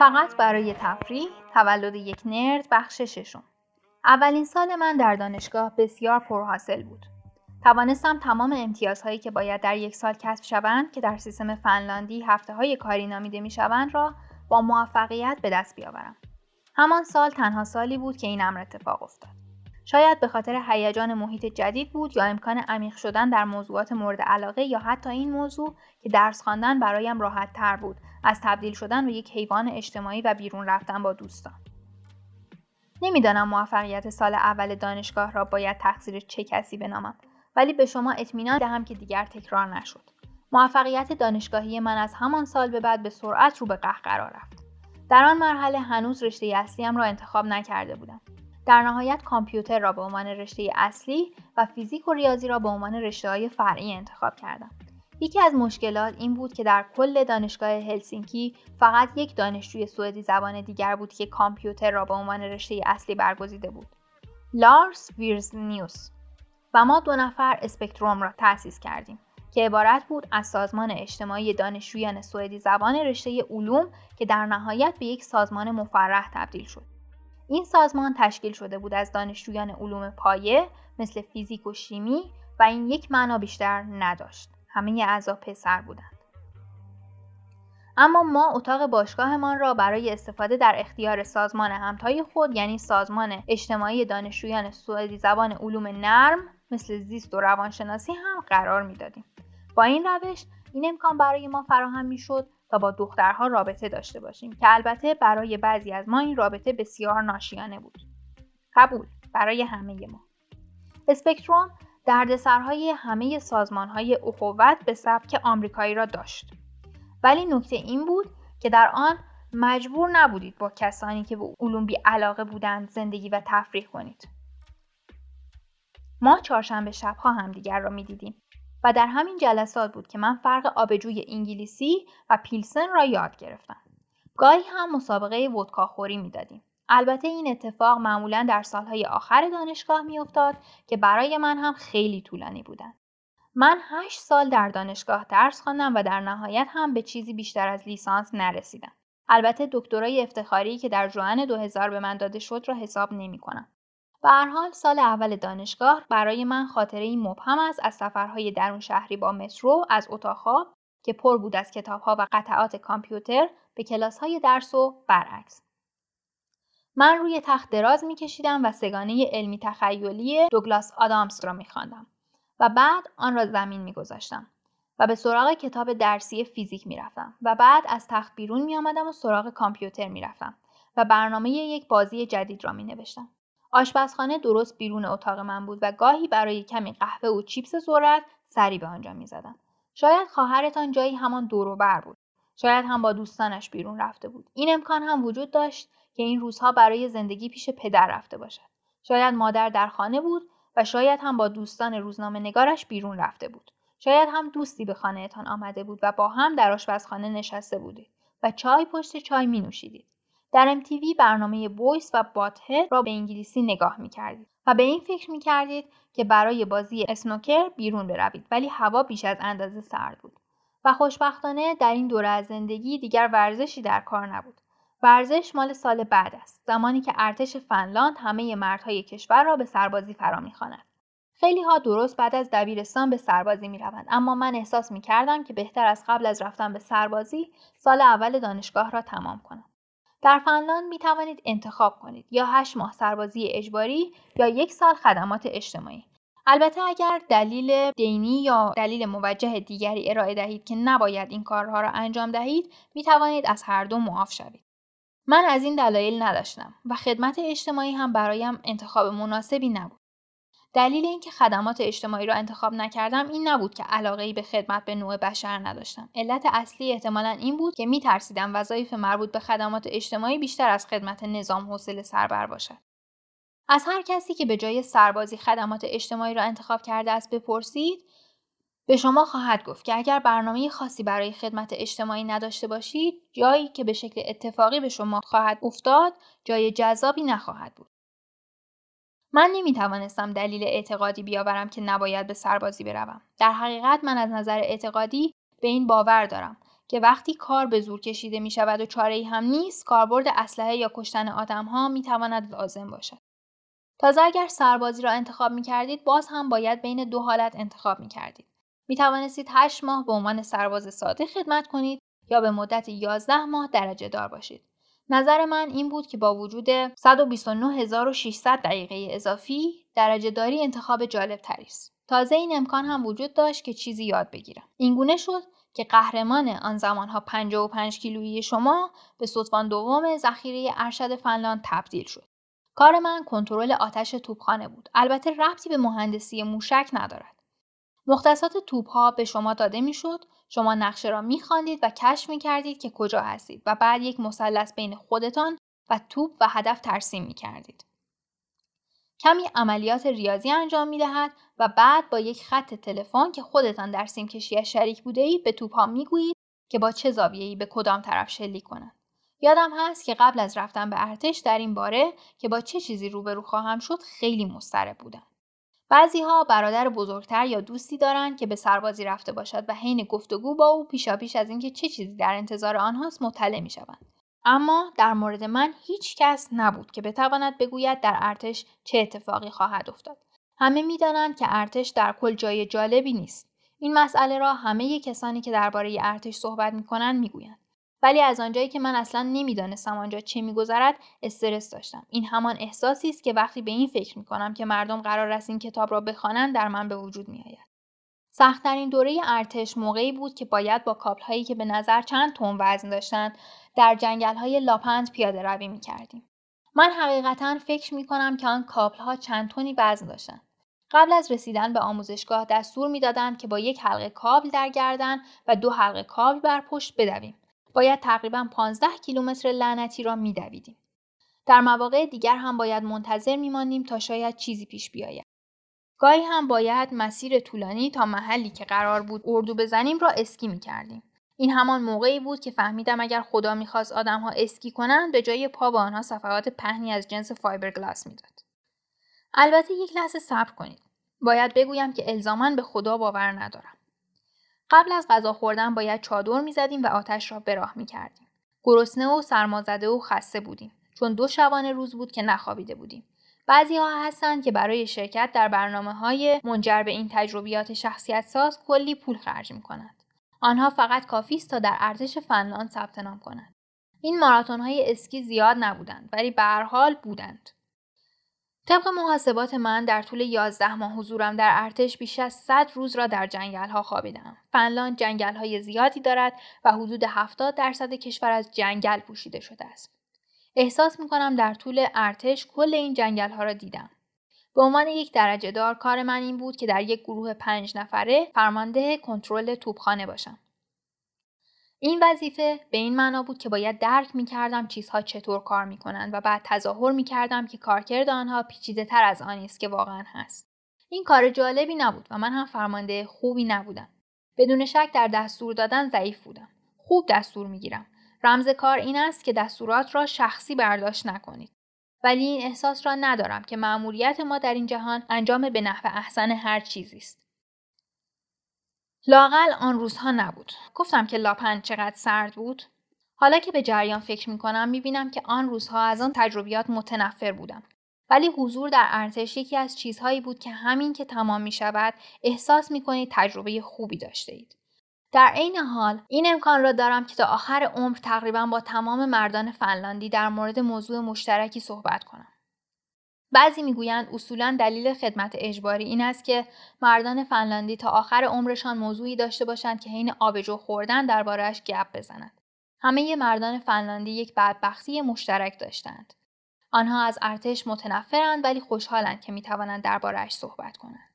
فقط برای تفریح تولد یک نرد بخش ششم. اولین سال من در دانشگاه بسیار پرحاصل بود. توانستم تمام امتیازهایی که باید در یک سال کسب شوند که در سیستم فنلاندی هفته های کاری نامیده می شوند را با موفقیت به دست بیاورم. همان سال تنها سالی بود که این امر اتفاق افتاد. شاید به خاطر هیجان محیط جدید بود یا امکان عمیق شدن در موضوعات مورد علاقه یا حتی این موضوع که درس خواندن برایم راحت تر بود از تبدیل شدن به یک حیوان اجتماعی و بیرون رفتن با دوستان. نمی‌دانم موفقیت سال اول دانشگاه را باید تقصیر چه کسی بنامم ولی به شما اطمینان دهم که دیگر تکرار نشد. موفقیت دانشگاهی من از همان سال به بعد به سرعت رو به قهقرا رفت. در آن مرحله هنوز رشته اصلیم را انتخاب نکرده بودم. در نهایت کامپیوتر را به عنوان رشته اصلی و فیزیک و ریاضی را به عنوان رشته های فرعی انتخاب کردم. یکی از مشکلات این بود که در کل دانشگاه هلسینکی فقط یک دانشجوی سوئدی زبان دیگر بود که کامپیوتر را به عنوان رشته اصلی برگزیده بود. لارس ویرزنیوس و ما دو نفر اسپکتروم را تأسیس کردیم که عبارت بود از سازمان اجتماعی دانشجویان سوئدی زبان رشته علوم که در نهایت به یک سازمان مفرح تبدیل شد. این سازمان تشکیل شده بود از دانشجویان علوم پایه مثل فیزیک و شیمی و این یک معنا بیشتر نداشت. همه اعضا پسر بودند. اما ما اتاق باشگاهمان را برای استفاده در اختیار سازمان همتای خود یعنی سازمان اجتماعی دانشجویان سوئدی زبان علوم نرم مثل زیست و روانشناسی هم قرار می‌دادیم با این روش این امکان برای ما فراهم می‌شد تا با دخترها رابطه داشته باشیم که البته برای بعضی از ما این رابطه بسیار ناشیانه بود. قبول برای همه ما. اسپکتروم دردسرهای همه سازمانهای اخوت به سبک آمریکایی را داشت. ولی نکته این بود که در آن مجبور نبودید با کسانی که به علوم بی علاقه بودند زندگی و تفریح کنید. ما چهارشنبه شبها همدیگر را می‌دیدیم. و در همین جلسات بود که من فرق آبجوی انگلیسی و پیلسن را یاد گرفتم. گاهی هم مسابقه ودکاخوری می‌دادیم. البته این اتفاق معمولا در سالهای آخر دانشگاه میافتاد که برای من هم خیلی طولانی بودند. من هشت سال در دانشگاه درس خواندم و در نهایت هم به چیزی بیشتر از لیسانس نرسیدم. البته دکترای افتخاری که در جوان 2000 به من داده شد را حساب نمی کنم. هر حال سال اول دانشگاه برای من خاطره این مبهم است از سفرهای درون شهری با مترو از اتاقها که پر بود از کتابها و قطعات کامپیوتر به کلاسهای درس و برعکس. من روی تخت دراز میکشیدم و سگانه علمی تخیلی دوگلاس آدامس را میخواندم و بعد آن را زمین میگذاشتم و به سراغ کتاب درسی فیزیک می‌رفتم و بعد از تخت بیرون میآمدم و سراغ کامپیوتر می‌رفتم و برنامه یک بازی جدید را می نوشتم. آشپزخانه درست بیرون اتاق من بود و گاهی برای کمی قهوه و چیپس ذرت سری به آنجا می‌زدم. شاید خواهرتان جایی همان بر بود. شاید هم با دوستانش بیرون رفته بود. این امکان هم وجود داشت که این روزها برای زندگی پیش پدر رفته باشد. شاید مادر در خانه بود و شاید هم با دوستان روزنامه نگارش بیرون رفته بود. شاید هم دوستی به خانهتان آمده بود و با هم در آشپزخانه نشسته بودید و چای پشت چای می نوشیدید در MTV برنامه بویس و باتهد را به انگلیسی نگاه می کردید و به این فکر می کردید که برای بازی اسنوکر بیرون بروید ولی هوا بیش از اندازه سرد بود. و خوشبختانه در این دوره از زندگی دیگر ورزشی در کار نبود. ورزش مال سال بعد است زمانی که ارتش فنلاند همه مردهای کشور را به سربازی فرا می‌خواند خیلی ها درست بعد از دبیرستان به سربازی می روند اما من احساس می کردم که بهتر از قبل از رفتن به سربازی سال اول دانشگاه را تمام کنم. در فنلاند می توانید انتخاب کنید یا هشت ماه سربازی اجباری یا یک سال خدمات اجتماعی. البته اگر دلیل دینی یا دلیل موجه دیگری ارائه دهید که نباید این کارها را انجام دهید می توانید از هر دو معاف شوید. من از این دلایل نداشتم و خدمت اجتماعی هم برایم انتخاب مناسبی نبود. دلیل اینکه خدمات اجتماعی را انتخاب نکردم این نبود که علاقه ای به خدمت به نوع بشر نداشتم. علت اصلی احتمالا این بود که میترسیدم وظایف مربوط به خدمات اجتماعی بیشتر از خدمت نظام حوصله سربر باشد از هر کسی که به جای سربازی خدمات اجتماعی را انتخاب کرده است بپرسید به شما خواهد گفت که اگر برنامه خاصی برای خدمت اجتماعی نداشته باشید جایی که به شکل اتفاقی به شما خواهد افتاد جای جذابی نخواهد بود. من نمی توانستم دلیل اعتقادی بیاورم که نباید به سربازی بروم. در حقیقت من از نظر اعتقادی به این باور دارم که وقتی کار به زور کشیده می شود و چاره ای هم نیست کاربرد اسلحه یا کشتن آدم ها می تواند لازم باشد. تازه اگر سربازی را انتخاب می کردید باز هم باید بین دو حالت انتخاب می کردید. می توانستید 8 ماه به عنوان سرباز ساده خدمت کنید یا به مدت 11 ماه درجه دار باشید. نظر من این بود که با وجود 129600 دقیقه اضافی درجه داری انتخاب جالب تری است. تازه این امکان هم وجود داشت که چیزی یاد بگیرم. اینگونه شد که قهرمان آن زمانها 55 کیلویی شما به صدفان دوم ذخیره ارشد فنلاند تبدیل شد. کار من کنترل آتش توپخانه بود. البته ربطی به مهندسی موشک ندارد. مختصات توپ ها به شما داده می‌شد شما نقشه را میخواندید و کشف می‌کردید که کجا هستید و بعد یک مثلث بین خودتان و توپ و هدف ترسیم می‌کردید کمی عملیات ریاضی انجام می دهد و بعد با یک خط تلفن که خودتان در سیم کشی شریک بوده اید به توپ ها می گویید که با چه زاویه‌ای به کدام طرف شلیک کنند. یادم هست که قبل از رفتن به ارتش در این باره که با چه چیزی روبرو خواهم شد خیلی مضطرب بودم. بعضی ها برادر بزرگتر یا دوستی دارند که به سربازی رفته باشد و حین گفتگو با او پیشاپیش از اینکه چه چیزی در انتظار آنهاست مطلع می شوند. اما در مورد من هیچ کس نبود که بتواند بگوید در ارتش چه اتفاقی خواهد افتاد. همه می‌دانند که ارتش در کل جای جالبی نیست. این مسئله را همه کسانی که درباره ارتش صحبت می کنند می‌گویند. ولی از آنجایی که من اصلا نمی‌دانستم آنجا چه میگذرد استرس داشتم این همان احساسی است که وقتی به این فکر می‌کنم که مردم قرار است این کتاب را بخوانند در من به وجود میآید سختترین دوره ارتش موقعی بود که باید با کابل هایی که به نظر چند تن وزن داشتند در جنگل های لاپند پیاده روی می کردیم. من حقیقتا فکر می کنم که آن کابل ها چند تنی وزن داشتند. قبل از رسیدن به آموزشگاه دستور می‌دادند که با یک حلقه کابل در گردن و دو حلقه کابل بر پشت بدویم. باید تقریبا 15 کیلومتر لعنتی را میدویدیم. در مواقع دیگر هم باید منتظر میمانیم تا شاید چیزی پیش بیاید. گاهی هم باید مسیر طولانی تا محلی که قرار بود اردو بزنیم را اسکی می کردیم. این همان موقعی بود که فهمیدم اگر خدا می‌خواست آدمها اسکی کنند به جای پا به آنها صفحات پهنی از جنس فایبرگلاس می‌داد. البته یک لحظه صبر کنید. باید بگویم که الزاما به خدا باور ندارم. قبل از غذا خوردن باید چادر می‌زدیم و آتش را به راه می‌کردیم گرسنه و سرمازده و خسته بودیم چون دو شبانه روز بود که نخوابیده بودیم بعضی ها هستند که برای شرکت در برنامه های منجر به این تجربیات شخصیت ساز کلی پول خرج می کنند. آنها فقط کافی است تا در ارتش فنلاند ثبت نام کنند. این ماراتون های اسکی زیاد نبودند ولی به هر حال بودند. طبق محاسبات من در طول 11 ماه حضورم در ارتش بیش از 100 روز را در جنگل ها خوابیدم. فنلاند جنگل های زیادی دارد و حدود 70 درصد کشور از جنگل پوشیده شده است. احساس می کنم در طول ارتش کل این جنگل ها را دیدم. به عنوان یک درجه دار کار من این بود که در یک گروه پنج نفره فرمانده کنترل توپخانه باشم. این وظیفه به این معنا بود که باید درک می کردم چیزها چطور کار می کنند و بعد تظاهر می کردم که کارکرد آنها پیچیده تر از آنی است که واقعا هست. این کار جالبی نبود و من هم فرمانده خوبی نبودم. بدون شک در دستور دادن ضعیف بودم. خوب دستور می گیرم. رمز کار این است که دستورات را شخصی برداشت نکنید. ولی این احساس را ندارم که مأموریت ما در این جهان انجام به نحو احسن هر چیزی است. لاقل آن روزها نبود. گفتم که لاپن چقدر سرد بود. حالا که به جریان فکر می کنم می بینم که آن روزها از آن تجربیات متنفر بودم. ولی حضور در ارتش یکی از چیزهایی بود که همین که تمام می شود احساس می کنید تجربه خوبی داشته اید. در عین حال این امکان را دارم که تا آخر عمر تقریبا با تمام مردان فنلاندی در مورد موضوع مشترکی صحبت کنم. بعضی می‌گویند اصولا دلیل خدمت اجباری این است که مردان فنلاندی تا آخر عمرشان موضوعی داشته باشند که حین آبجو خوردن دربارهش گپ بزنند همه مردان فنلاندی یک بدبختی مشترک داشتند. آنها از ارتش متنفرند ولی خوشحالند که می‌توانند دربارهش صحبت کنند.